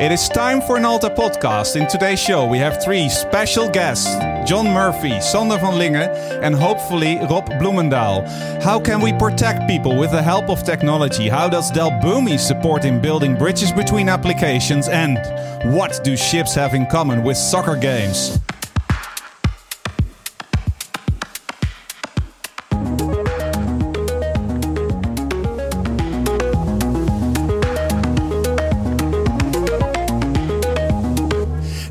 It is time for Nalta podcast. In today's show, we have three special guests John Murphy, Sander van Lingen, and hopefully Rob Bloemendal. How can we protect people with the help of technology? How does Dell Boomi support in building bridges between applications? And what do ships have in common with soccer games?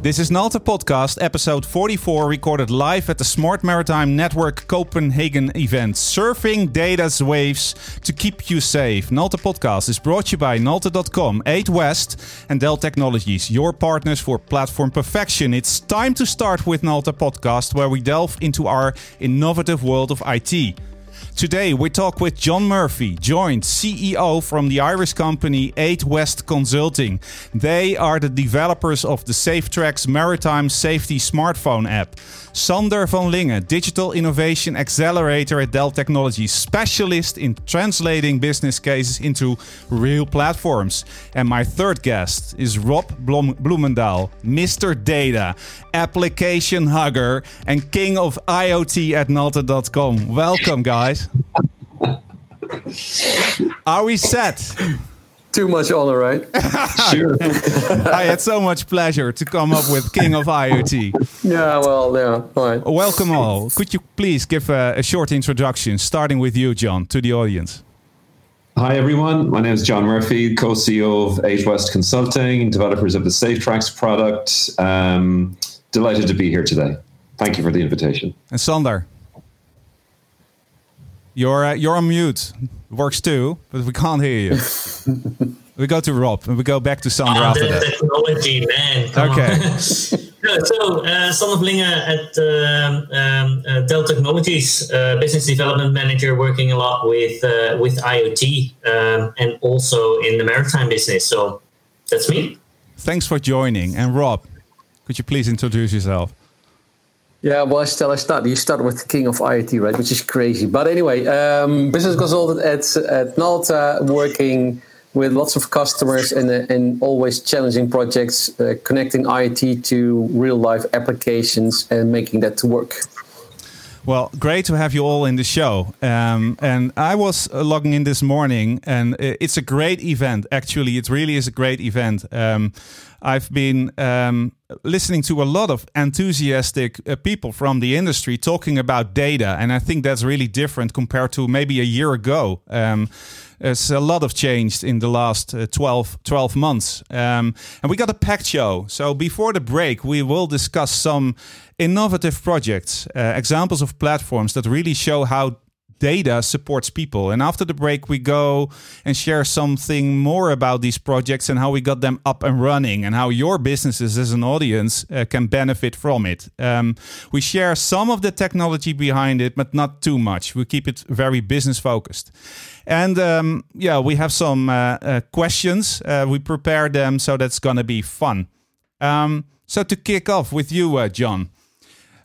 This is Nalta Podcast, episode 44, recorded live at the Smart Maritime Network Copenhagen event, surfing data's waves to keep you safe. Nalta Podcast is brought to you by Nalta.com, 8 West, and Dell Technologies, your partners for platform perfection. It's time to start with Nalta Podcast, where we delve into our innovative world of IT. Today we talk with John Murphy, joint CEO from the Irish company 8 West Consulting. They are the developers of the SafeTrx Maritime Safety smartphone app. Sander van Lingen, Digital Innovation Accelerator at Dell Technologies, specialist in translating business cases into real platforms. And my third guest is Rob Blom- Mr. Data, application hugger, and king of IoT at Nalta.com. Welcome, guys. Are we set? Too much honor, right? sure. I had so much pleasure to come up with King of IoT. Yeah, well, yeah, fine. Welcome all. Could you please give a, a short introduction, starting with you, John, to the audience? Hi, everyone. My name is John Murphy, co CEO of 8 West Consulting, developers of the SafeTrx product. Um, delighted to be here today. Thank you for the invitation. And Sander? You're uh, you're on mute. Works too, but we can't hear you. we go to Rob and we go back to Sander oh, after the that. Technology man. Come okay. no, so uh, Sander Vlinge at um, um, uh, Dell Technologies, uh, business development manager, working a lot with uh, with IoT um, and also in the maritime business. So that's me. Thanks for joining. And Rob, could you please introduce yourself? Yeah, well, I still, I start. You start with the king of IoT, right? Which is crazy. But anyway, um, business consultant at at Nalta, working with lots of customers and and always challenging projects, uh, connecting IoT to real life applications and making that to work. Well, great to have you all in the show. Um, and I was uh, logging in this morning, and it's a great event. Actually, it really is a great event. Um, I've been um, listening to a lot of enthusiastic uh, people from the industry talking about data, and I think that's really different compared to maybe a year ago. Um, there's a lot of changed in the last uh, 12, 12 months. Um, and we got a packed show. So before the break, we will discuss some innovative projects, uh, examples of platforms that really show how data supports people. And after the break, we go and share something more about these projects and how we got them up and running and how your businesses as an audience uh, can benefit from it. Um, we share some of the technology behind it, but not too much. We keep it very business focused. And um, yeah, we have some uh, uh, questions. Uh, we prepare them, so that's going to be fun. Um, so to kick off with you, uh, John,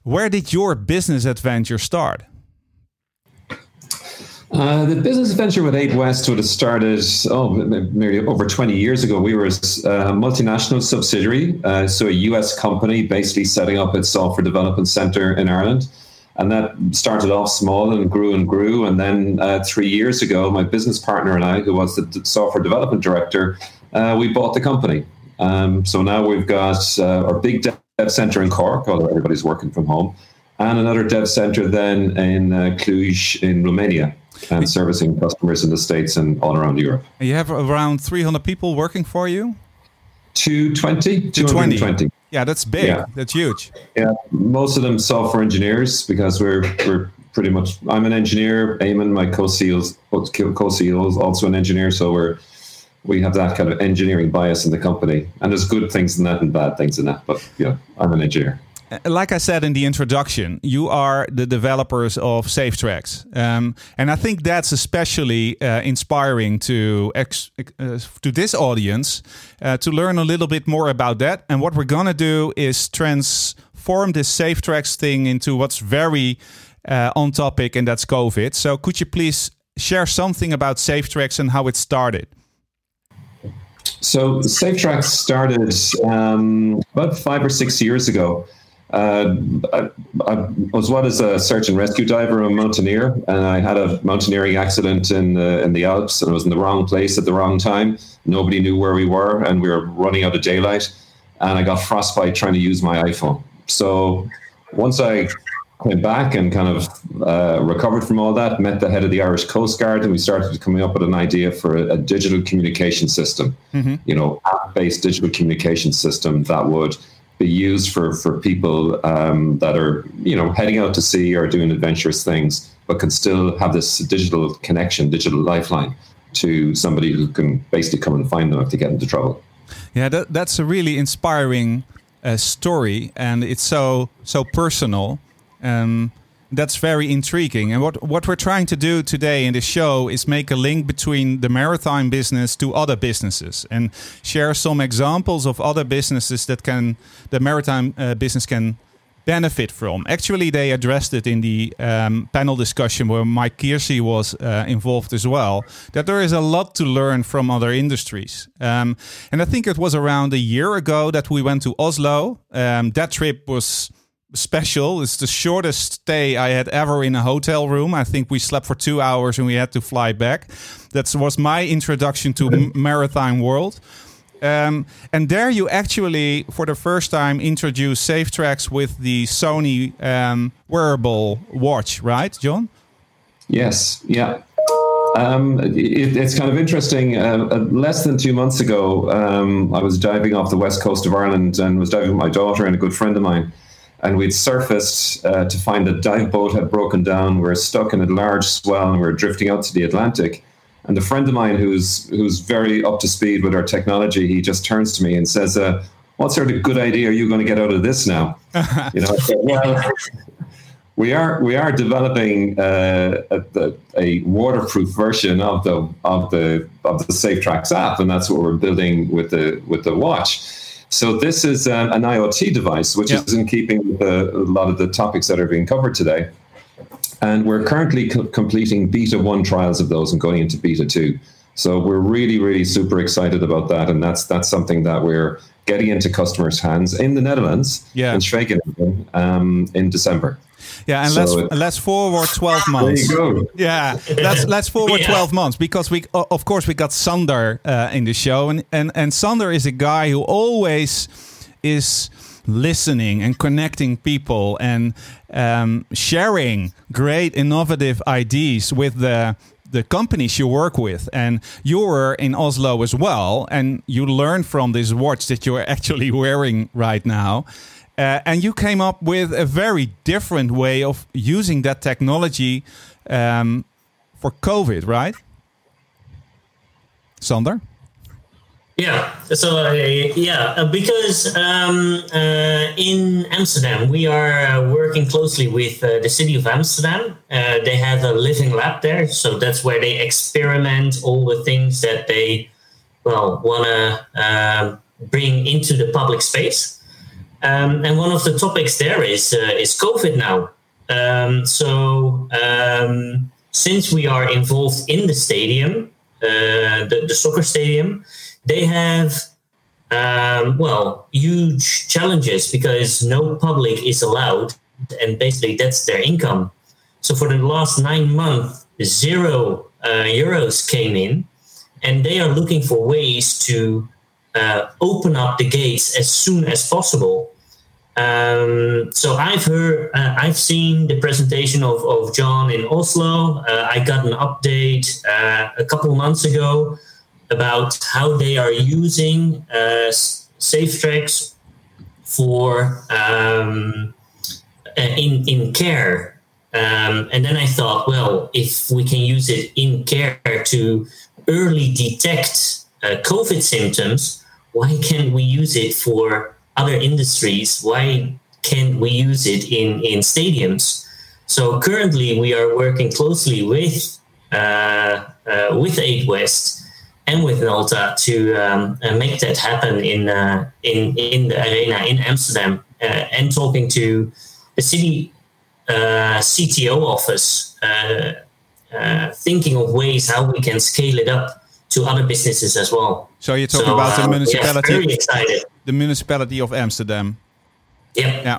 where did your business adventure start? Uh, the business venture with 8 West would have started, oh, maybe over 20 years ago. We were a multinational subsidiary, uh, so a US company basically setting up its software development center in Ireland. And that started off small and grew and grew. And then uh, three years ago, my business partner and I, who was the software development director, uh, we bought the company. Um, so now we've got uh, our big dev center in Cork, although everybody's working from home, and another dev center then in uh, Cluj in Romania and servicing customers in the States and all around Europe. You have around 300 people working for you? 220? 220. Yeah, that's big. Yeah. That's huge. Yeah, most of them software engineers because we're we're pretty much. I'm an engineer. Eamon, my co-CEO, co-CEO is also an engineer. So we're we have that kind of engineering bias in the company, and there's good things in that and bad things in that. But yeah, I'm an engineer. Like I said in the introduction, you are the developers of SafeTrx, um, and I think that's especially uh, inspiring to ex- uh, to this audience uh, to learn a little bit more about that. And what we're gonna do is transform this SafeTrx thing into what's very uh, on topic, and that's COVID. So, could you please share something about SafeTrx and how it started? So SafeTrx started um, about five or six years ago. Uh, I, I, was what as a search and rescue diver and mountaineer, and I had a mountaineering accident in the in the Alps, and I was in the wrong place at the wrong time. Nobody knew where we were, and we were running out of daylight, and I got frostbite trying to use my iPhone. So once I came back and kind of uh, recovered from all that, met the head of the Irish Coast Guard, and we started coming up with an idea for a, a digital communication system, mm-hmm. you know, app-based digital communication system that would be used for for people um, that are you know heading out to sea or doing adventurous things, but can still have this digital connection, digital lifeline to somebody who can basically come and find them if they get into trouble. Yeah, that, that's a really inspiring uh, story, and it's so so personal. Um, that's very intriguing. And what, what we're trying to do today in the show is make a link between the maritime business to other businesses and share some examples of other businesses that can the maritime uh, business can benefit from. Actually, they addressed it in the um, panel discussion where Mike Kiersey was uh, involved as well. That there is a lot to learn from other industries. Um, and I think it was around a year ago that we went to Oslo. Um, that trip was special. It's the shortest stay I had ever in a hotel room. I think we slept for two hours and we had to fly back. That was my introduction to maritime world. Um, and there you actually, for the first time, introduce SafeTrx with the Sony um, wearable watch, right, John? Yes, yeah. Um, it, it's kind of interesting. Uh, uh, less than two months ago, um, I was diving off the west coast of Ireland and was diving with my daughter and a good friend of mine and we'd surfaced uh, to find a dive boat had broken down. We were stuck in a large swell and we were drifting out to the Atlantic. And a friend of mine who's who's very up to speed with our technology, he just turns to me and says, uh, "What sort of good idea are you going to get out of this now?" you know, so, well, we are we are developing uh, a, a, waterproof version of the of the of the SafeTrx app, and that's what we're building with the with the watch. So this is an, an IoT device, which is in keeping with a lot of the topics that are being covered today. And we're currently co- completing beta one trials of those and going into beta two. So we're really, really super excited about that, and that's that's something that we're getting into customers' hands in the Netherlands, yeah. in Scheveningen, um, in December. Yeah, and so let's it, let's forward twelve months. Yeah, let's let's forward yeah. twelve months because we of course we got Sander uh, in the show, and and and Sander is a guy who always is listening and connecting people and um, sharing great innovative ideas with the the companies you work with and you were in oslo as well and you learned from this watch that you're actually wearing right now uh, and you came up with a very different way of using that technology um, for COVID, right? Sander? Yeah. So uh, yeah, uh, because um, uh, in Amsterdam we are uh, working closely with uh, the city of Amsterdam. Uh, they have a living lab there, so that's where they experiment all the things that they well want to bring into the public space. Um, and one of the topics there is uh, is COVID now. Um, so um, since we are involved in the stadium, uh, the, the, soccer stadium, they have um, well huge challenges because no public is allowed, and basically that's their income. So for the last nine months, zero uh, euros came in, and they are looking for ways to uh, open up the gates as soon as possible. Um, so I've heard, uh, I've seen the presentation of, of John in Oslo. Uh, I got an update uh, a couple months ago about how they are using uh, SafeTrx for um, uh, in in care. Um, and then I thought, well, if we can use it in care to early detect COVID symptoms, why can't we use it for other industries? Why can't we use it in, in stadiums? So currently, we are working closely with uh, uh, with Eight West and with Nalta to um, uh, make that happen in uh, in in the arena in Amsterdam, uh, and talking to the city uh, CTO office, thinking of ways how we can scale it up to other businesses as well. So you're talking so, about the municipality. Yeah, very excited. The municipality of Amsterdam. Yeah. Yeah.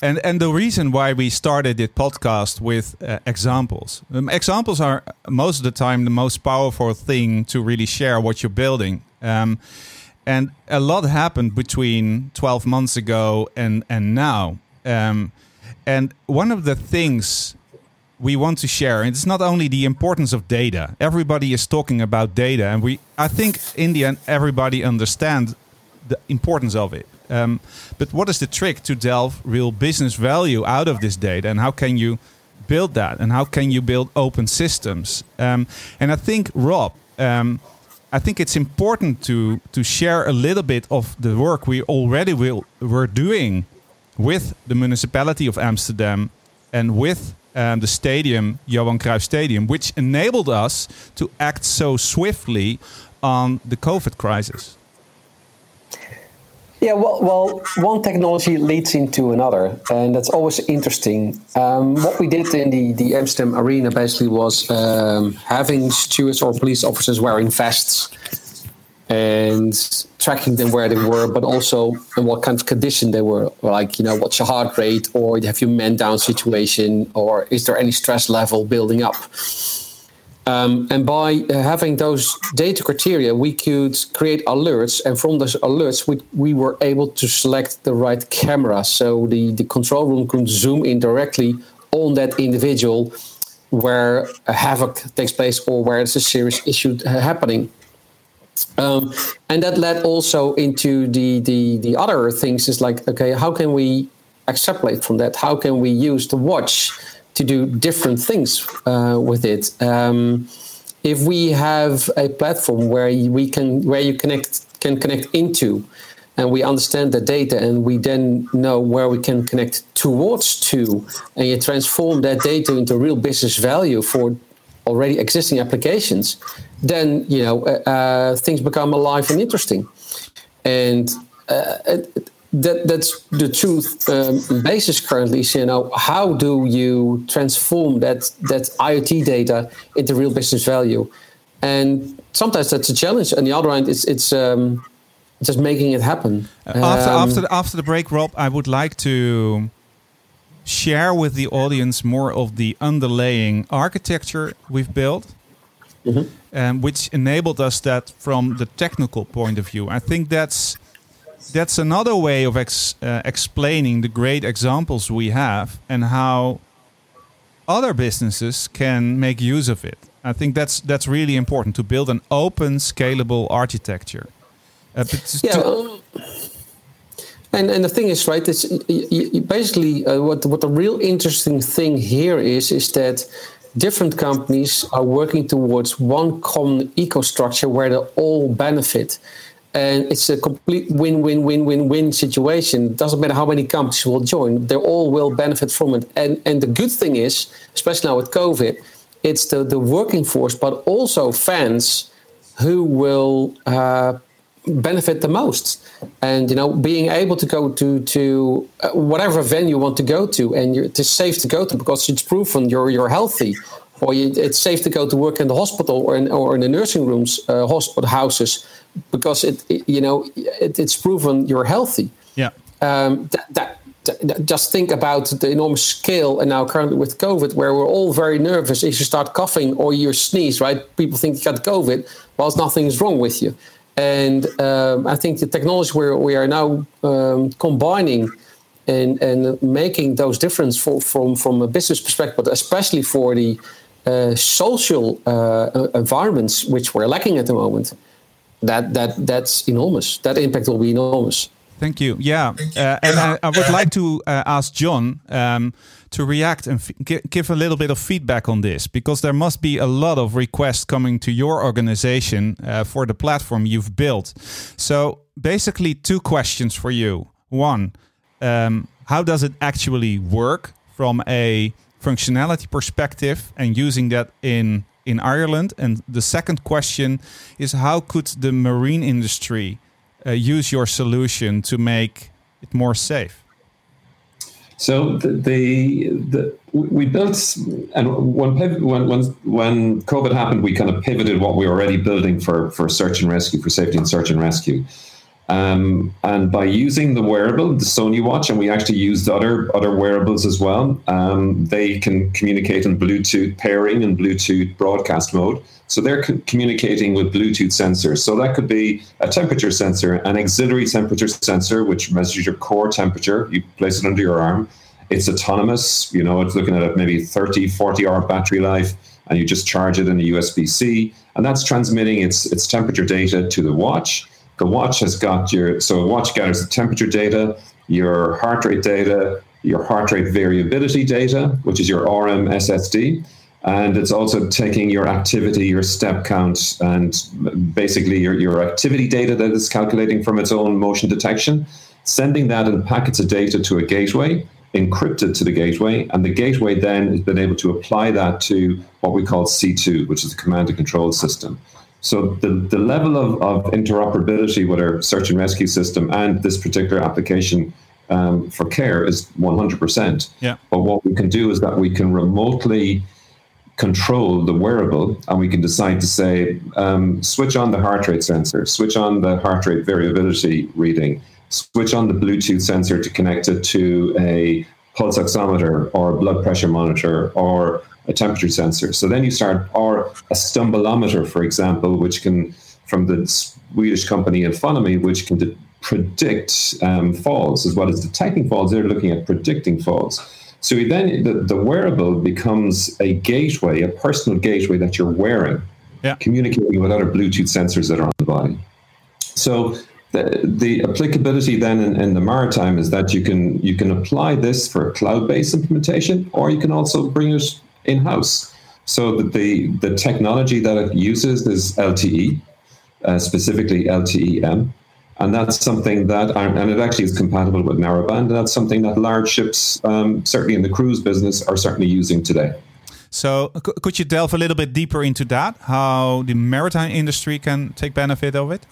And and the reason why we started this podcast with uh, examples. Um, examples are most of the time the most powerful thing to really share what you're building. Um, and a lot happened between 12 months ago and and now. Um, and one of the things we want to share, and it's not only the importance of data. Everybody is talking about data, and we I think in the end everybody understands the importance of it. Um, but what is the trick to delve real business value out of this data, and how can you build that, and how can you build open systems? Um, and I think Rob. Um, I think it's important to to share a little bit of the work we already will were doing with the municipality of Amsterdam and with um, the stadium, Johan Cruyff Stadium, which enabled us to act so swiftly on the COVID crisis. Yeah, well, well, one technology leads into another, and that's always interesting. Um, what we did in the, the Amsterdam arena basically was um, having stewards or police officers wearing vests and tracking them where they were, but also in what kind of condition they were. Like, you know, what's your heart rate, or have you man down situation, or is there any stress level building up? Um, and by uh, having those data criteria, we could create alerts, and from those alerts, we, we were able to select the right camera. So the, the control room could zoom in directly on that individual where a havoc takes place or where there's a serious issue happening. Um, and that led also into the, the the other things is like okay how can we extrapolate from that how can we use the watch to do different things uh, with it. Um, if we have a platform where we can where you connect can connect into, and we understand the data, and we then know where we can connect towards to, and you transform that data into real business value for already existing applications, then you know uh, uh things become alive and interesting. And uh, that that's the truth um, basis currently is you know how do you transform that that IoT data into real business value? And sometimes that's a challenge. On the other hand it's it's um, just making it happen. Uh, after um, after the, after the break Rob I would like to share with the audience more of the underlying architecture we've built mm -hmm. um, which enabled us that from the technical point of view I think that's that's another way of ex, uh, explaining the great examples we have and how other businesses can make use of it. I think that's that's really important to build an open, scalable architecture. Uh, yeah. To, and and the thing is, right? It's basically uh, what what the real interesting thing here is is that different companies are working towards one common eco structure where they all benefit and it's a complete win-win-win-win-win situation. It doesn't matter how many companies will join; they all will benefit from it. And and the good thing is, especially now with COVID, it's the the working force, but also fans who will uh, benefit the most. And you know, being able to go to to uh, whatever venue you want to go to, and it's safe to go to because it's proven you're you're healthy or you, it's safe to go to work in the hospital or in, or in the nursing rooms, uh, hospital houses, because it, it you know it, it's proven you're healthy. Yeah. Um, that, that, just think about the enormous scale, and now currently with COVID, where we're all very nervous. If you start coughing or you sneeze, right? People think you got COVID, whilst nothing is wrong with you. And um, I think the technology where we are now um, combining and and making those difference for, from from a business perspective, but especially for the uh, social uh, environments which we're lacking at the moment, that that that's enormous. That impact will be enormous. Thank you. Yeah, uh, and I, I, would like to uh, ask John um, to react and give a little bit of feedback on this because there must be a lot of requests coming to your organization uh, for the platform you've built. So basically, two questions for you. One, um, how does it actually work from a functionality perspective and using that in in Ireland? And the second question is how could the marine industry uh, use your solution to make it more safe? So the, the, the we built and when, when when COVID happened, we kind of pivoted what we were already building for for search and rescue, for safety and search and rescue. Um, and by using the wearable, the Sony Watch, and we actually used other other wearables as well, um, they can communicate in Bluetooth pairing and Bluetooth broadcast mode. So they're co- communicating with Bluetooth sensors. So that could be a temperature sensor, an auxiliary temperature sensor, which measures your core temperature. You place it under your arm. It's autonomous. You know, it's looking at maybe 30, 40 hour battery life, and you just charge it in a USB C, and that's transmitting its its temperature data to the watch. The watch has got your so a watch gathers the temperature data, your heart rate data, your heart rate variability data, which is your RM SSD and it's also taking your activity, your step count, and basically your, your activity data that it's calculating from its own motion detection, sending that in packets of data to a gateway, encrypted to the gateway, and the gateway then has been able to apply that to what we call C2, which is the command and control system. So the, the level of, of interoperability with our search and rescue system and this particular application um, for care is 100%. Yeah. But what we can do is that we can remotely control the wearable and we can decide to say um, switch on the heart rate sensor switch on the heart rate variability reading switch on the bluetooth sensor to connect it to a pulse oximeter or a blood pressure monitor or a temperature sensor. So then you start or a stumbleometer for example which can from the swedish company Infonomy which can de- predict um, falls as well as detecting falls. They're looking at predicting falls so then the, the wearable becomes a gateway, a personal gateway that you're wearing, yeah. communicating with other Bluetooth sensors that are on the body. So the, the applicability then in, in, the maritime is that you can you can apply this for a cloud-based implementation, or you can also bring it in-house. So that the the technology that it uses is LTE, uh, specifically LTE-M and that's something that, and it actually is compatible with narrowband, and that's something that large ships, um, certainly in the cruise business, are certainly using today. So, could you delve a little bit deeper into that? How the maritime industry can take benefit of it?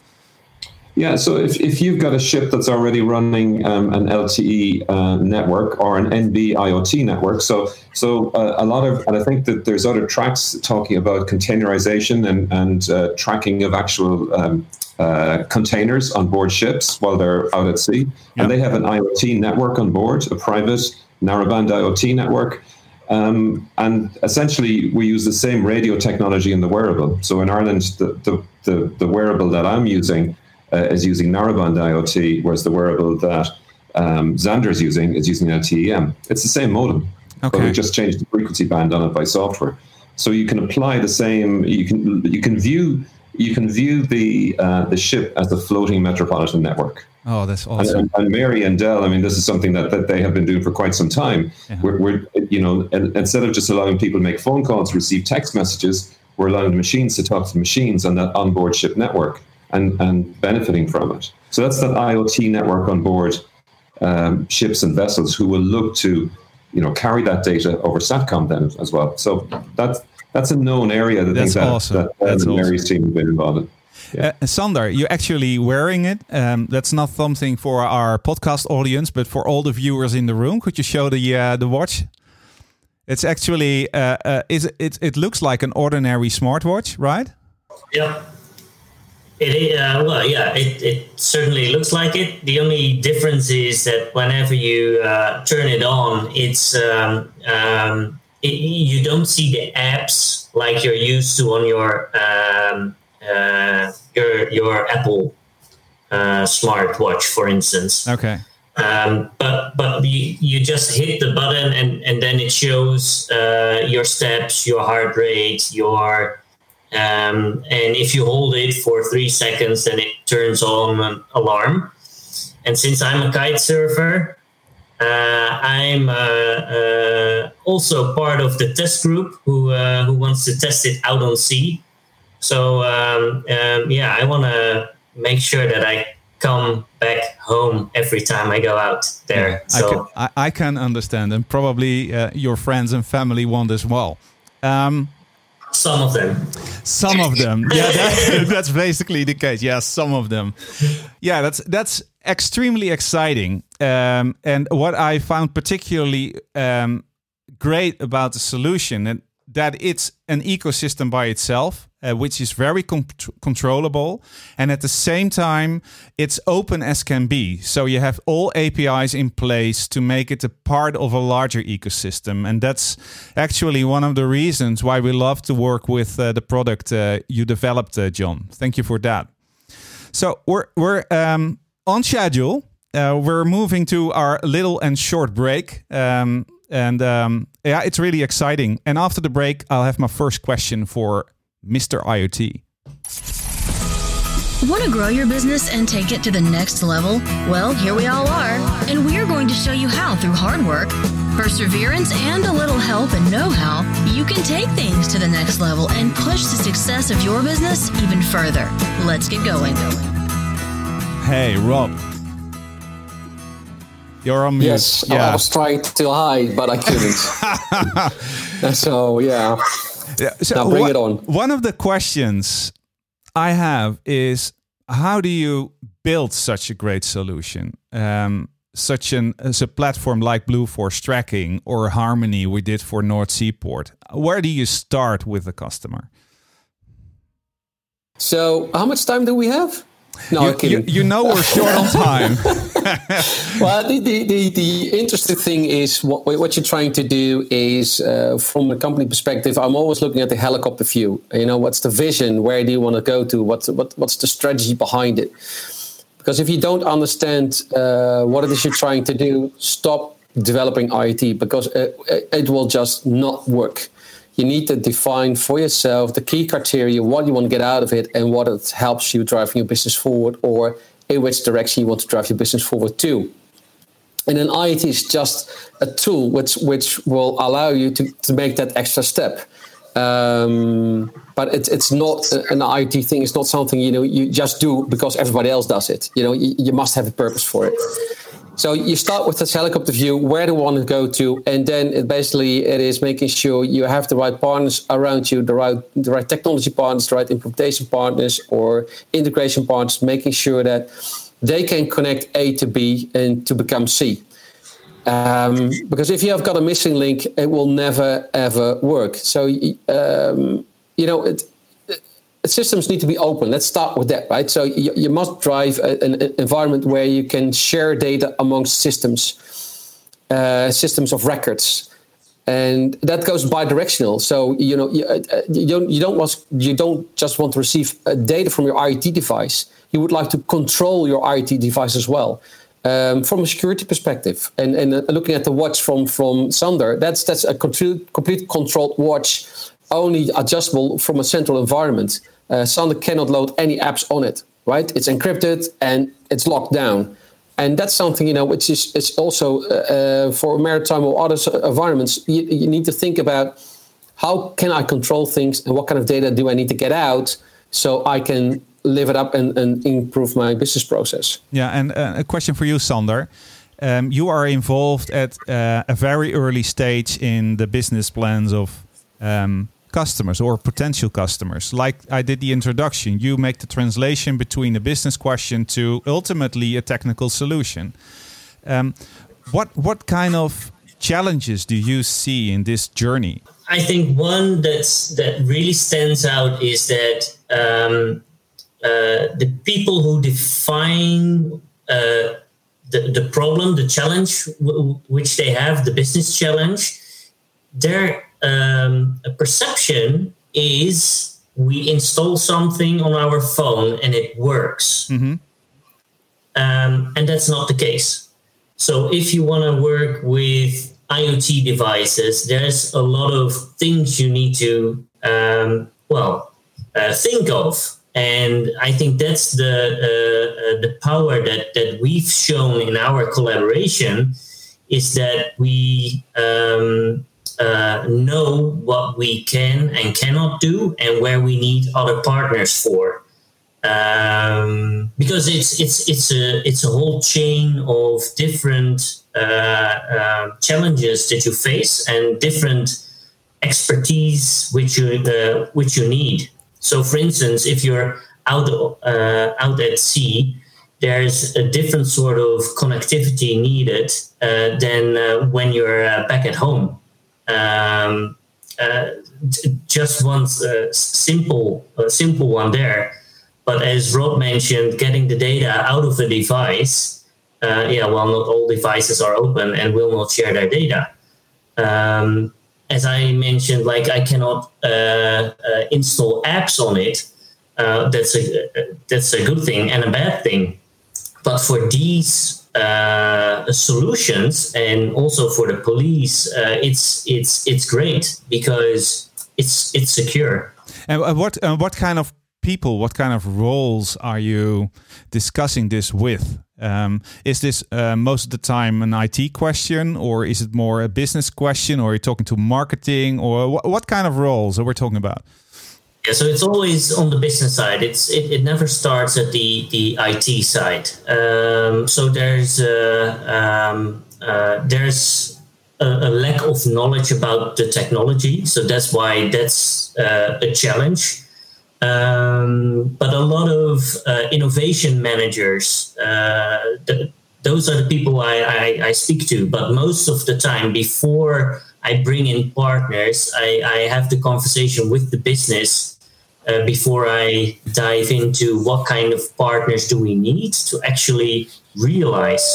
Yeah, so if, if you've got a ship that's already running um, an LTE uh, network or an NB IoT network, so so uh, a lot of, and I think that there's other tracks talking about containerization and and uh, tracking of actual um, uh, containers on board ships while they're out at sea. And they have an IoT network on board, a private narrowband IoT network. Um, and essentially, we use the same radio technology in the wearable. So in Ireland, the, the, the, the wearable that I'm using uh, is using narrowband IoT, whereas the wearable that um, Sander is using is using LTE-M. It's the same modem, okay. but we just changed the frequency band on it by software. So you can apply the same. You can you can view you can view the uh, the ship as a floating metropolitan network. Oh, that's awesome! And, and, Mary and Dell, I mean, this is something that, that they have been doing for quite some time. Yeah. We're, we're, you know, instead of just allowing people to make phone calls, receive text messages, we're allowing the machines to talk to machines on that onboard ship network and and benefiting from it. So that's that IoT network on board um, ships and vessels who will look to, you know, carry that data over Satcom then as well. So that's that's a known area that that's that, awesome. that, that that's Mary's team have been involved in. Yeah. Uh, Sander, you're actually wearing it. Um, that's not something for our podcast audience, but for all the viewers in the room. Could you show the uh, the watch? It's actually uh, uh, is it, it looks like an ordinary smartwatch, right? Yeah. It uh, well, yeah, it, it certainly looks like it. The only difference is that whenever you uh, turn it on, it's um, um, it, you don't see the apps like you're used to on your um, uh, your your Apple uh, smartwatch, for instance. Okay. Um, but but you, you just hit the button and, and then it shows uh, your steps, your heart rate, your um, and if you hold it for three seconds, then it turns on an alarm. And since I'm a kite surfer, uh, I'm uh, uh, also part of the test group who who wants to test it out on sea. So um, um, yeah, I want to make sure that I come back home every time I go out there. Yeah, so I can, I, I can, understand, and probably uh, your friends and family want as well. Um, some of them. Some of them. Yeah, that, that's basically the case. Yeah, some of them. Yeah, that's that's extremely exciting. Um, and what I found particularly um, great about the solution and that it's an ecosystem by itself, uh, which is very con- controllable, and at the same time, it's open as can be. So you have all APIs in place to make it a part of a larger ecosystem, and that's actually one of the reasons why we love to work with uh, the product uh, you developed, uh, John. Thank you for that. So we're we're um, on schedule. Uh, we're moving to our little and short break. Um, and um, yeah, it's really exciting. And after the break, I'll have my first question for Mr. IoT. Want to grow your business and take it to the next level? Well, here we all are, and we're going to show you how through hard work, perseverance, and a little help and know how you can take things to the next level and push the success of your business even further. Let's get going. Hey, Rob. You're on mute. Yes, yeah. I was trying to hide, but I couldn't. so yeah. Yeah. So now bring it on. One of the questions I have is how do you build such a great solution? Um, such an as a platform like Blue Blueforce Tracking or Harmony we did for North Seaport. Where do you start with the customer? So, how much time do we have? No, you, you, you, know we're short on time. well, the, the, the, the, interesting thing is what, what you're trying to do is, uh, from a company perspective, I'm always looking at the helicopter view. You know, what's the vision? Where do you want to go to? What's, what, what's the strategy behind it? Because if you don't understand uh, what it is you're trying to do, stop developing IoT because it, it will just not work you need to define for yourself the key criteria, what you want to get out of it, and what it helps you driving your business forward, or in which direction you want to drive your business forward to. And then IoT is just a tool which which will allow you to, to make that extra step. Um, but it's it's not an IoT thing. It's not something you know you just do because everybody else does it. You know you, you must have a purpose for it. So you start with this helicopter view, where do you want to go to, and then it basically it is making sure you have the right partners around you, the right the right technology partners, the right implementation partners or integration partners, making sure that they can connect A to B and to become C. Um, because if you have got a missing link, it will never ever work. So um, you know it, systems need to be open. Let's start with that, right? So you, you must drive a, an environment where you can share data amongst systems, uh, systems of records, and that goes bi-directional. So you know you, uh, you don't you don't want you don't just want to receive uh, data from your IoT device. You would like to control your IoT device as well. Um, from a security perspective, and, and uh, looking at the watch from from Sander, that's that's a complete, complete controlled watch only adjustable from a central environment. Uh, Sander cannot load any apps on it, right? It's encrypted and it's locked down. And that's something, you know, which is, is also uh, uh for maritime or other environments, you, you need to think about how can I control things and what kind of data do I need to get out so I can live it up and, and improve my business process. Yeah, and uh, a question for you, Sander. Um, you are involved at uh, a very early stage in the business plans of um, customers or potential customers. Like I did the introduction, you make the translation between a business question to ultimately a technical solution. Um, what what kind of challenges do you see in this journey? I think one that's that really stands out is that um, uh, the people who define uh, the, the problem, the challenge w- which they have, the business challenge, they're um, a perception is we install something on our phone and it works. Mm-hmm. Um, and that's not the case. So if you want to work with IoT devices, there's a lot of things you need to, um, well, uh, think of. And I think that's the uh, uh, the power that that we've shown in our collaboration is that we um, uh, know what we can and cannot do and where we need other partners for. Um, because it's it's it's a it's a whole chain of different uh, uh, challenges that you face and different expertise which you uh, which you need. So, for instance, if you're out uh, out at sea there's a different sort of connectivity needed uh, than uh, when you're back at home. Um, uh, just one uh, simple, simple one there. But as Rob mentioned, getting the data out of the device, yeah, well, not all devices are open and will not share their data. Um, as I mentioned, like I cannot install apps on it. that's a that's a good thing and a bad thing but for these uh, solutions and also for the police, uh, it's it's it's great because it's it's secure. And what uh, what kind of people, what kind of roles are you discussing this with? Um, is this uh, most of the time an IT question, or is it more a business question, or are you talking to marketing, or wh what kind of roles are we talking about? Yeah, so it's always on the business side. It's it, it never starts at the the IT side. Um, so there's uh, um, uh, there's a, a, lack of knowledge about the technology. So that's why that's uh, a challenge. Um, but a lot of uh, innovation managers, uh, the, those are the people I, I, I speak to. But most of the time, before I bring in partners. I, I have the conversation with the business uh, before I dive into what kind of partners do we need to actually realize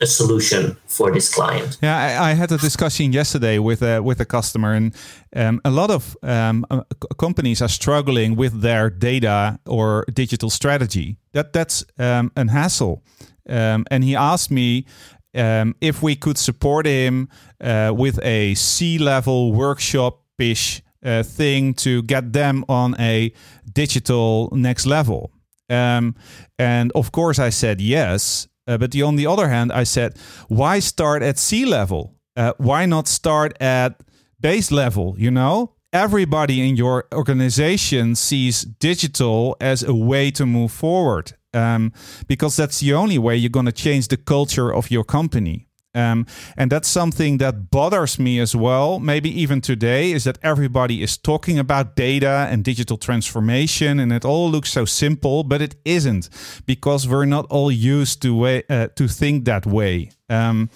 a solution for this client. Yeah, I, I had a discussion yesterday with a with a customer, and um, a lot of um, uh, companies are struggling with their data or digital strategy. That that's um, an hassle. Um, and he asked me um, if we could support him uh, with a C level workshop ish uh, thing to get them on a digital next level. Um, and of course, I said yes. Uh, but the, on the other hand, I said, why start at C level? Uh, why not start at base level? You know, everybody in your organization sees digital as a way to move forward um, because that's the only way you're going to change the culture of your company. Um, and that's something that bothers me as well, maybe even today, is that everybody is talking about data and digital transformation, and it all looks so simple, but it isn't because we're not all used to way, uh, to think that way. Um,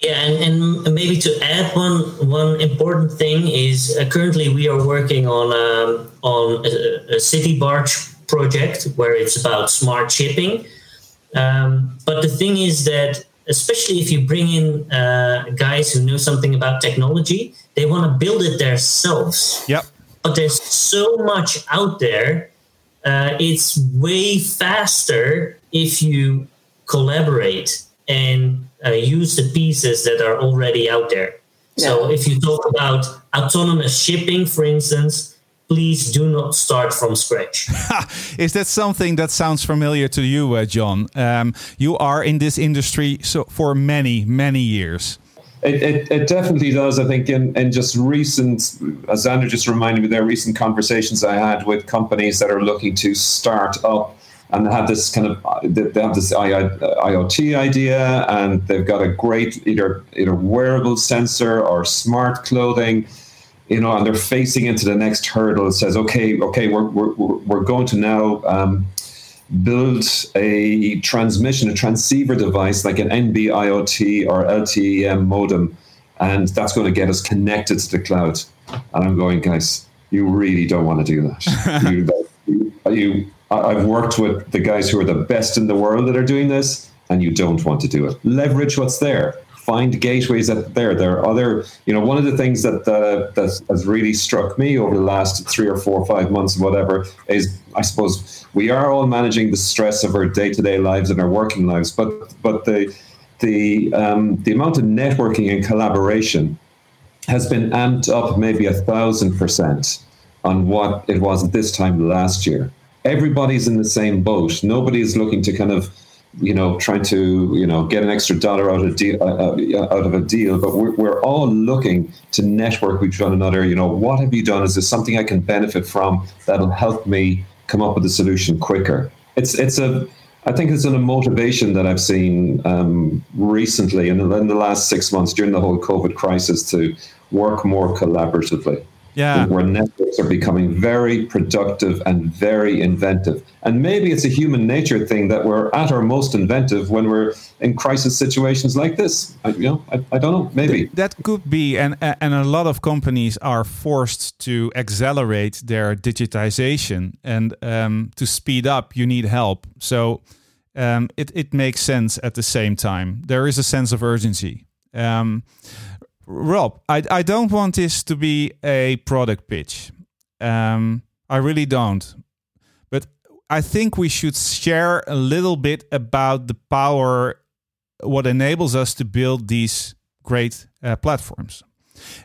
yeah, and, and maybe to add one one important thing is uh, currently we are working on um, on a, a, city barge project where it's about smart shipping. Um, but the thing is that especially if you bring in uh, guys who know something about technology, they want to build it themselves. Yep. But there's so much out there. Uh, it's way faster if you collaborate and uh, use the pieces that are already out there. Yeah. So if you talk about autonomous shipping, for instance, please do not start from scratch. Is that something that sounds familiar to you, uh, John? Um, you are in this industry so for many, many years. It, it, it, definitely does. I think in, in just recent, as Sander just reminded me, there are recent conversations I had with companies that are looking to start up and have this kind of they have this IoT idea, and they've got a great either either wearable sensor or smart clothing you know, and they're facing into the next hurdle. It says, okay, okay, we're, we're, we're going to now um, build a transmission, a transceiver device like an NB IoT or LTE modem, and that's going to get us connected to the cloud. And I'm going, guys, you really don't want to do that. you, you, I've worked with the guys who are the best in the world that are doing this, and you don't want to do it. Leverage what's there find gateways that there. There are other, you know, one of the things that uh, that has really struck me over the last three or four or five months, whatever, is I suppose we are all managing the stress of our day to day lives and our working lives, but but the the um, the amount of networking and collaboration has been amped up maybe a thousand percent on what it was at this time last year. Everybody's in the same boat. Nobody is looking to kind of you know, trying to, you know, get an extra dollar out of, deal, uh, uh, out of a deal, but we're, we're all looking to network with one another. You know, what have you done? Is there something I can benefit from that'll help me come up with a solution quicker? It's, it's a, I think it's a motivation that I've seen um, recently and in the last six months during the whole COVID crisis to work more collaboratively. Yeah. Where networks are becoming very productive and very inventive. And maybe it's a human nature thing that we're at our most inventive when we're in crisis situations like this. I, you know, I, I don't know. Maybe that could be, and and a lot of companies are forced to accelerate their digitization, and um, to speed up, you need help. So um, it it makes sense at the same time. There is a sense of urgency. Um, Rob, I, I don't want this to be a product pitch. Um, I really don't. But I think we should share a little bit about the power, what enables us to build these great uh, platforms.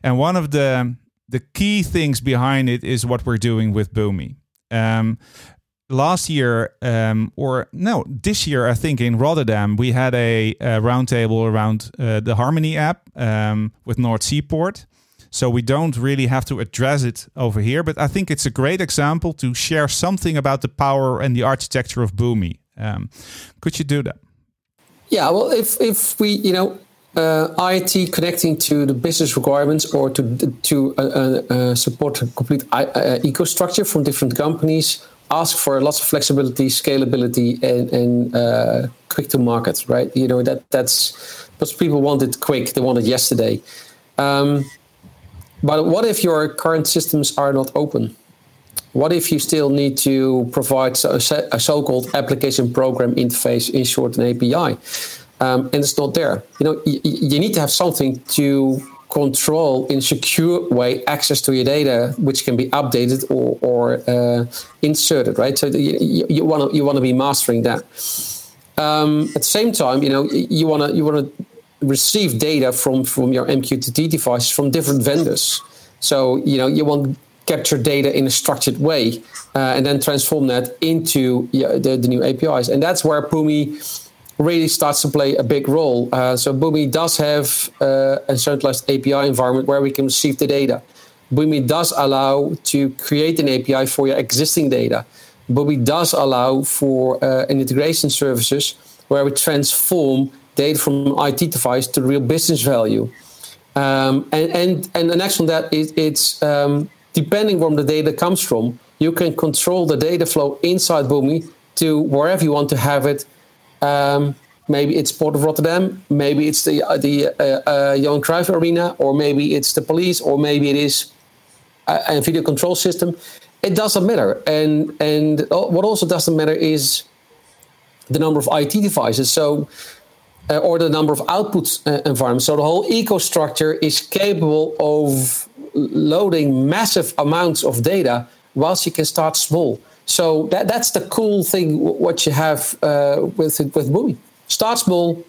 And one of the the key things behind it is what we're doing with Boomi. Um, last year, um, or no, this year, I think in Rotterdam, we had a, a roundtable around uh, the Harmony app um, with North Seaport. So we don't really have to address it over here, but I think it's a great example to share something about the power and the architecture of Boomi. Um, could you do that? Yeah, well, if if we, you know, uh, IoT connecting to the business requirements or to to uh, uh, uh support a complete uh, uh, eco-structure from different companies ask for lots of flexibility, scalability, and, and uh, quick to market, right? You know that that's because people want it quick; they want it yesterday. Um, but what if your current systems are not open? What if you still need to provide a, so-called application program interface, in short, an API, um, and it's not there? You know, you need to have something to control in secure way access to your data, which can be updated or, or uh, inserted, right? So you want to you want to be mastering that. Um, at the same time, you know you want to you want to receive data from from your MQTT devices from different vendors. So you know you want capture data in a structured way uh, and then transform that into the, the new APIs, and that's where Boomi really starts to play a big role. Uh, so Boomi does have uh, a centralized API environment where we can receive the data. Boomi does allow to create an API for your existing data. Boomi does allow for uh, integration services where we transform data from IT device to real business value. Um, and, and, and the next one that is it's um, depending where the data comes from, you can control the data flow inside Boomi to wherever you want to have it um, maybe it's Port of Rotterdam, maybe it's the uh, the uh, uh, Cruyff Arena, or maybe it's the police, or maybe it is a, a, video control system. It doesn't matter, and and what also doesn't matter is the number of IT devices. So. Uh, or the number of output uh, environments. So the whole eco-structure is capable of loading massive amounts of data whilst you can start small. So that, that's the cool thing what you have uh, with with Boomi. Start small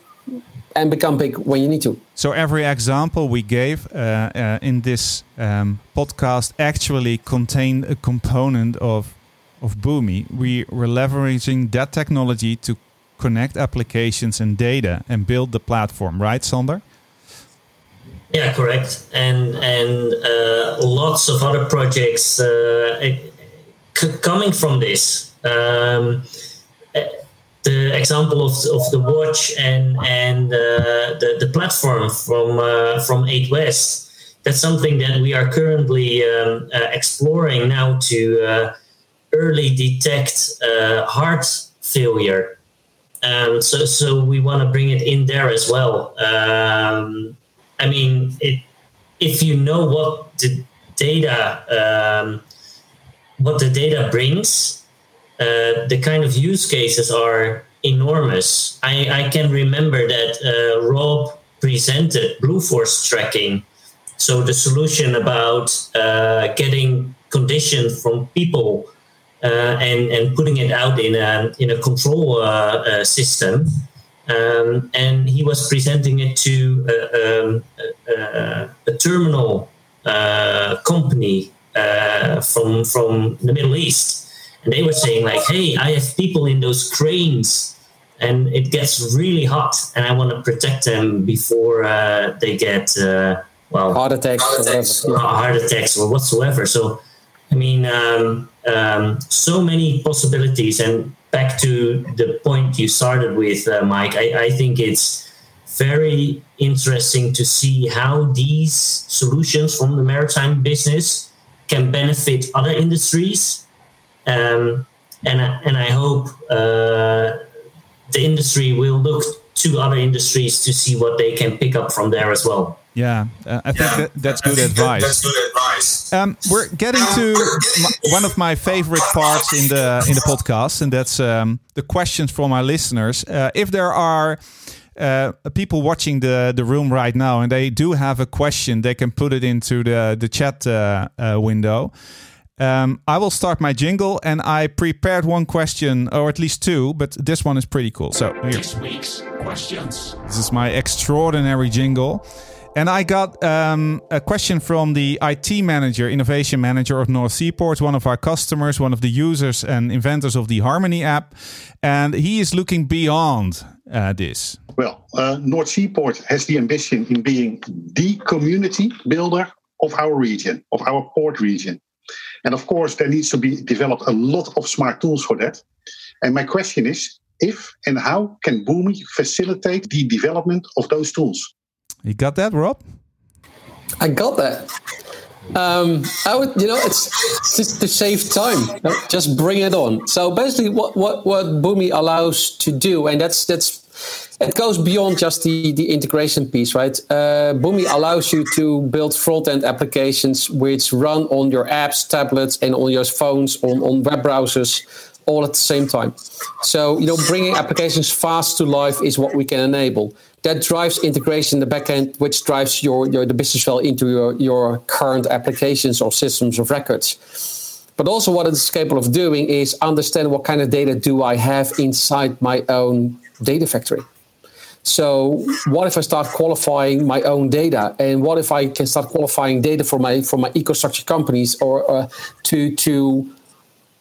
and become big when you need to. So every example we gave uh, uh, in this um, podcast actually contained a component of of Boomi. We were leveraging that technology to connect applications and data and build the platform, right, Sander? Yeah, correct. And and uh, lots of other projects uh, coming from this, um, eh, the example of, of the watch and and uh, the the platform from uh, from Eight West, that's something that we are currently um, uh, exploring now to uh, early detect uh, heart failure. Um, so so we want to bring it in there as well. Um, I mean, it, if you know what the data um, what the data brings, uh, the kind of use cases are enormous. I, I can remember that uh, Rob presented Blue Force tracking. So the solution about uh, getting condition from people uh, and and putting it out in a in a control uh, uh, system. Um, and he was presenting it to um, a, a terminal company uh, from from the Middle East, and they were saying like, "Hey, I have people in those cranes, and it gets really hot, and I want to protect them before uh, they get uh, well heart attacks, heart attacks, or, heart attacks or whatsoever." So, I mean, um, um, so many possibilities, and back to the point you started with, uh, Mike. I, I think it's very interesting to see how these solutions from the maritime business can benefit other industries. Um, and, and I hope uh, the industry will look to other industries to see what they can pick up from there as well. Yeah, uh, I think yeah, that, that's, good advice. that's good advice. Um, we're getting to my, one of my favorite parts in the in the podcast, and that's um, the questions from our listeners. Uh, if there are uh, people watching the the room right now, and they do have a question, they can put it into the the chat uh, uh, window. Um, I will start my jingle, and I prepared one question, or at least two, but this one is pretty cool. So here. this week's questions. This is my extraordinary jingle. And I got um, a question from the IT manager, innovation manager of North Seaport, one of our customers, one of the users and inventors of the Harmony app. And he is looking beyond uh, this. Well, uh, North Seaport has the ambition in being the community builder of our region, of our port region. And of course, there needs to be developed a lot of smart tools for that. And my question is if and how can Boomi facilitate the development of those tools? You got that, Rob? I got that. Um, I would, you know, it's just to save time. Just bring it on. So basically, what what what Boomi allows to do, and that's that's it goes beyond just the, the integration piece, right? Uh, Boomi allows you to build front end applications which run on your apps, tablets, and on your phones, on, on web browsers, all at the same time. So, you know, bringing applications fast to life is what we can enable. That drives integration in the backend, which drives your, your the business value into your, your current applications or systems of records. But also, what it's capable of doing is understand what kind of data do I have inside my own data factory. So what if I start qualifying my own data, and what if I can start qualifying data for my for my eco-structure companies, or uh, to to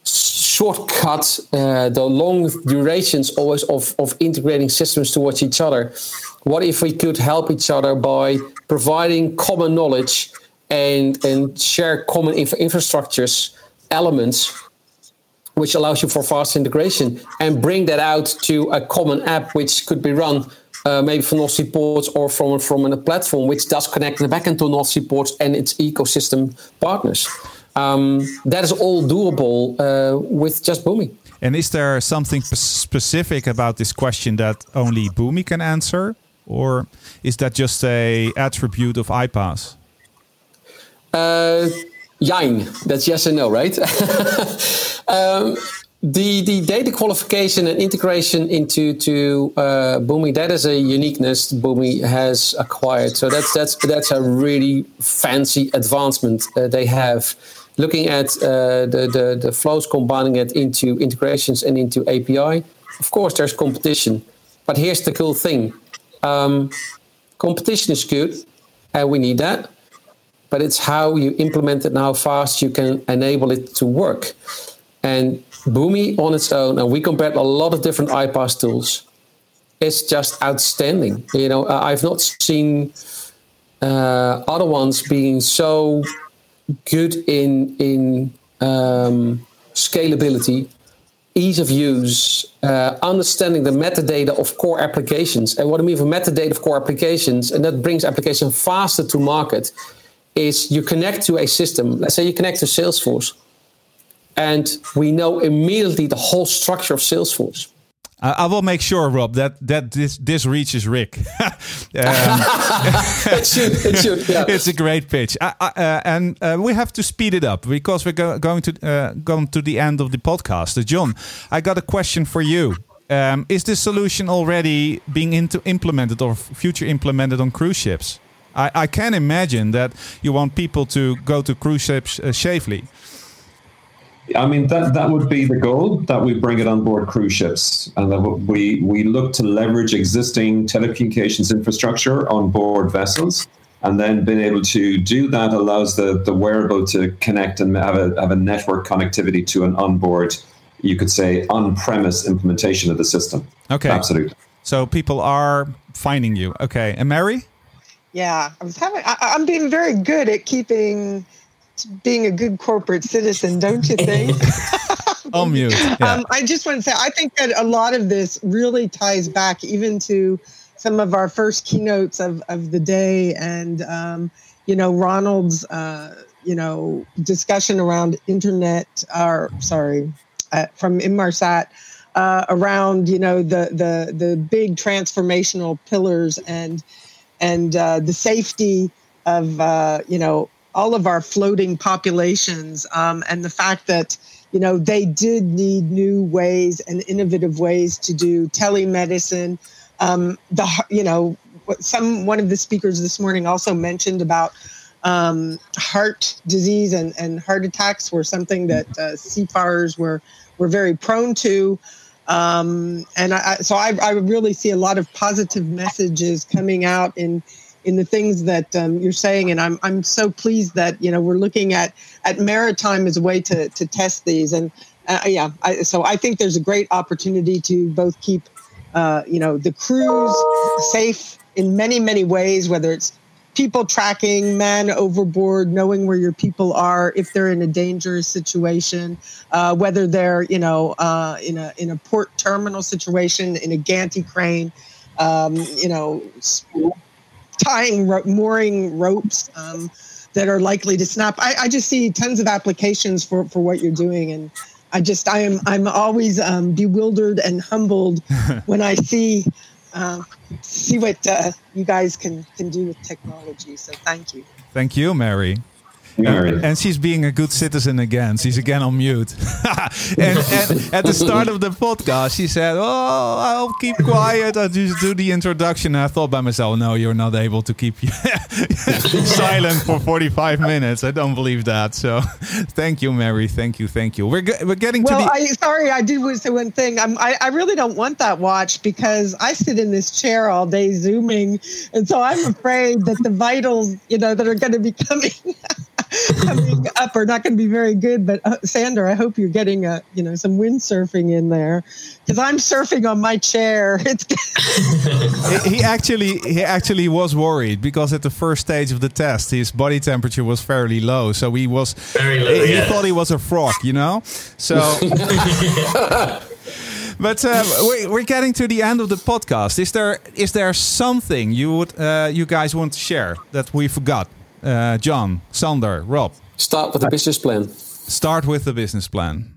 shortcut uh, the long durations always of of integrating systems towards each other? What if we could help each other by providing common knowledge and and share common infra- infrastructures elements which allows you for fast integration and bring that out to a common app which could be run uh, maybe from North Seaports or from from a platform which does connect the backend to North Seaports and its ecosystem partners. Um, that is all doable uh, with just Boomi. And is there something specific about this question that only Boomi can answer, or is that just a attribute of iPaaS? Uh, Yang, that's yes and no, right? um, the the data qualification and integration into to uh, Boomi that is a uniqueness Boomi has acquired. So that's that's that's a really fancy advancement uh, they have. Looking at uh, the, the the flows, combining it into integrations and into API. Of course, there's competition, but here's the cool thing: um, competition is good, and we need that. But it's how you implement it and how fast you can enable it to work. And Boomi on its own, and we compared a lot of different iPaaS tools. It's just outstanding. You know, I've not seen uh, other ones being so good in in um, scalability, ease of use, uh, understanding the metadata of core applications. And what I mean for metadata of core applications, and that brings application faster to market, is you connect to a system. Let's say you connect to Salesforce and we know immediately the whole structure of Salesforce. I will make sure, Rob, that that this this reaches Rick. um, it should. It should. Yeah. It's a great pitch, uh, uh, and uh, we have to speed it up because we're go going to uh, going to the end of the podcast. Uh, John, I got a question for you. Um, is this solution already being into implemented or future implemented on cruise ships? I, I can imagine that you want people to go to cruise ships uh, safely. I mean that that would be the goal that we bring it on board cruise ships, and that we we look to leverage existing telecommunications infrastructure on board vessels, and then being able to do that allows the the wearable to connect and have a have a network connectivity to an onboard, you could say on premise implementation of the system. Okay, absolutely. So people are finding you. Okay, and Mary. Yeah, I was having. I, I'm being very good at keeping being a good corporate citizen, don't you think? I'll mute. Yeah. Um, I just want to say, I think that a lot of this really ties back even to some of our first keynotes of, of the day and, um, you know, Ronald's uh, you know, discussion around internet, or sorry, uh, from Inmarsat uh, around, you know, the the the big transformational pillars and and uh, the safety of, uh, you know, all of our floating populations, um, and the fact that you know they did need new ways and innovative ways to do telemedicine. Um, the you know some one of the speakers this morning also mentioned about um, heart disease and, and heart attacks were something that uh, seafarers were were very prone to. Um, and I, so I, I really see a lot of positive messages coming out in in the things that um, you're saying, and I'm I'm so pleased that you know we're looking at at maritime as a way to to test these, and uh, yeah, I, so I think there's a great opportunity to both keep uh, you know the crews safe in many many ways, whether it's people tracking, man overboard, knowing where your people are if they're in a dangerous situation, uh, whether they're you know uh, in a in a port terminal situation in a gantry crane, um, you know, tying ro- mooring ropes. Um, that are likely to snap. I, I, just see tons of applications for, for what you're doing, and I just I am I'm always um, bewildered and humbled when I see uh, see what uh, you guys can can do with technology. So thank you. Thank you, Mary. And, and, she's being a good citizen again. She's again on mute. and, and, at the start of the podcast, she said, "Oh, I'll keep quiet. I'll just do the introduction." And I thought by myself, "No, you're not able to keep silent for 45 minutes. I don't believe that." So, thank you, Mary. Thank you, thank you. We're we're getting well, to the. I, sorry, I did say one thing. I'm, I I really don't want that watch because I sit in this chair all day zooming, and so I'm afraid that the vitals, you know, that are going to be coming coming up are not going to be very good. But uh, Sander, I hope you're getting a you know some windsurfing in there because I'm surfing on my chair. He actually he actually was worried because at the first stage of the test, his body temperature was fairly low, so he was very low. He, yeah. he thought he was a frog, you know. So. But uh, we're getting to the end of the podcast. Is there is there something you would uh, you guys want to share that we forgot? Uh, John, Sander, Rob? Start with the business plan. Start with the business plan.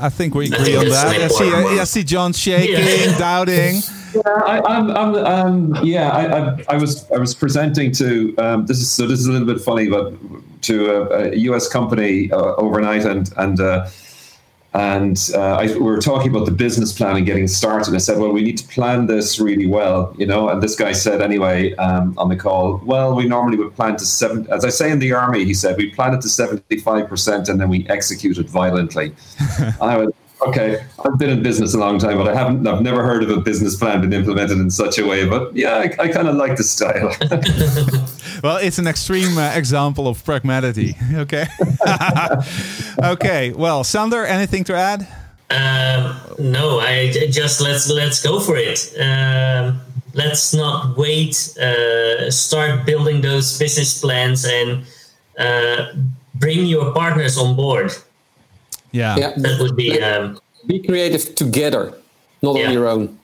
I think we agree on that. I see, I see John shaking, yeah. doubting. Yeah, I, am I'm, I'm, um, yeah, I, I, I, was, I was presenting to um, this is so this is a little bit funny, but to a, a U.S. company uh, overnight, and and uh, and uh, I, we were talking about the business plan and getting started. I said, well, we need to plan this really well, you know. And this guy said, anyway, um, on the call, well, we normally would plan to seven. As I say in the army, he said, we planned it to seventy-five percent, and then we executed violently. I was okay, I've been in business a long time, but I haven't, I've never heard of a business plan being implemented in such a way. But yeah, I, I kind of like the style. well, it's an extreme uh, example of pragmaticity. Okay. okay. Well, Sander, anything to add? Um, no, I just let's let's go for it. Um, let's not wait. Uh, start building those business plans and uh, bring your partners on board. Yeah. yeah. That would be. Um, be creative together, not yeah. on your own.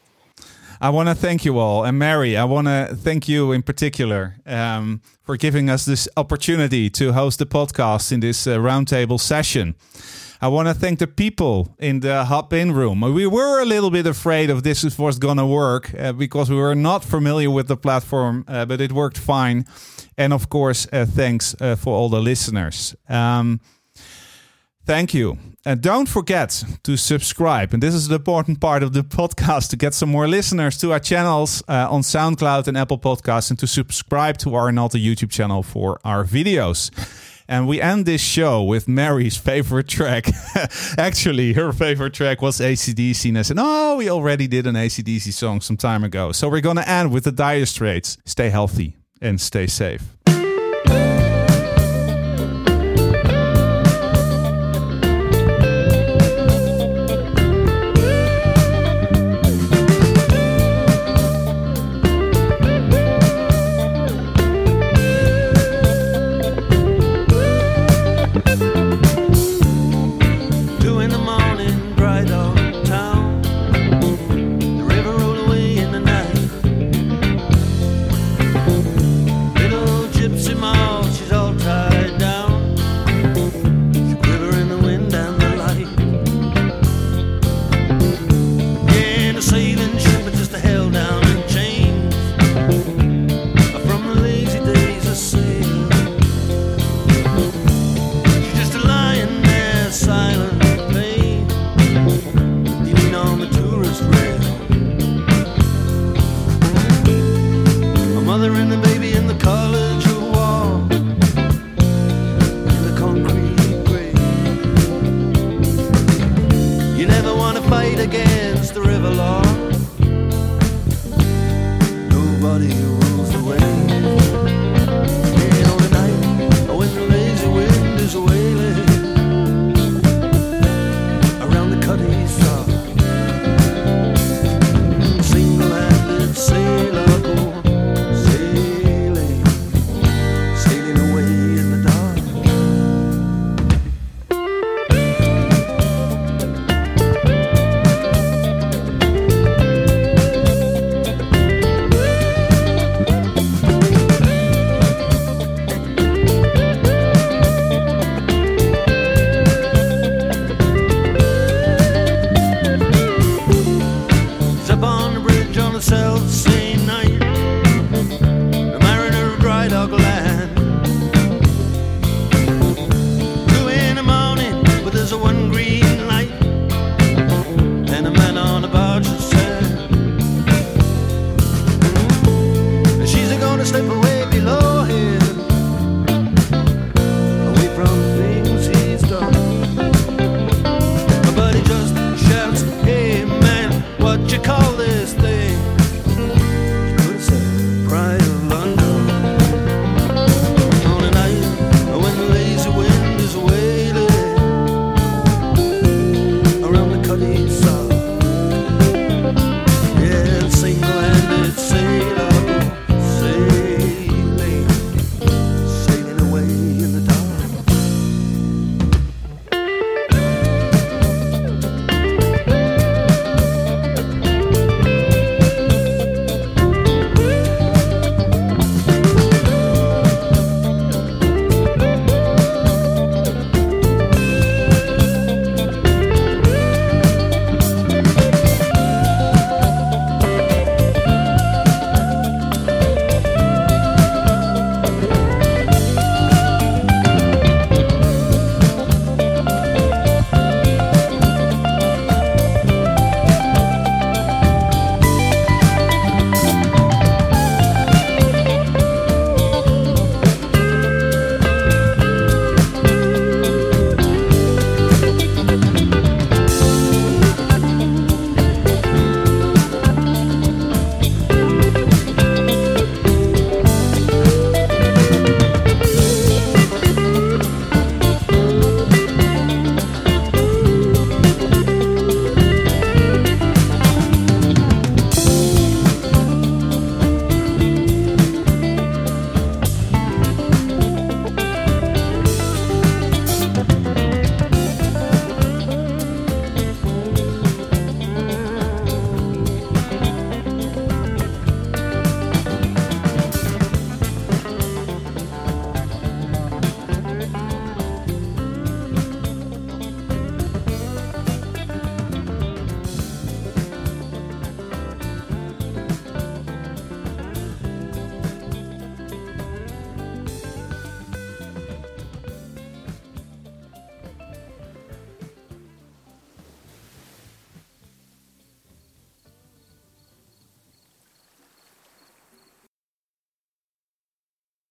I want to thank you all. And Mary, I want to thank you in particular um, for giving us this opportunity to host the podcast in this uh, roundtable session. I want to thank the people in the Hopin room. We were a little bit afraid of this was going to work uh, because we were not familiar with the platform, uh, but it worked fine. And of course, uh, thanks uh, for all the listeners. Um, Thank you. And don't forget to subscribe. And this is the important part of the podcast to get some more listeners to our channels uh, on SoundCloud and Apple Podcasts and to subscribe to our Arnalta YouTube channel for our videos. And we end this show with Mary's favorite track. Actually, her favorite track was ACDC. And I said, oh, we already did an ACDC song some time ago. So we're going to end with the Dire Straits. Stay healthy and stay safe.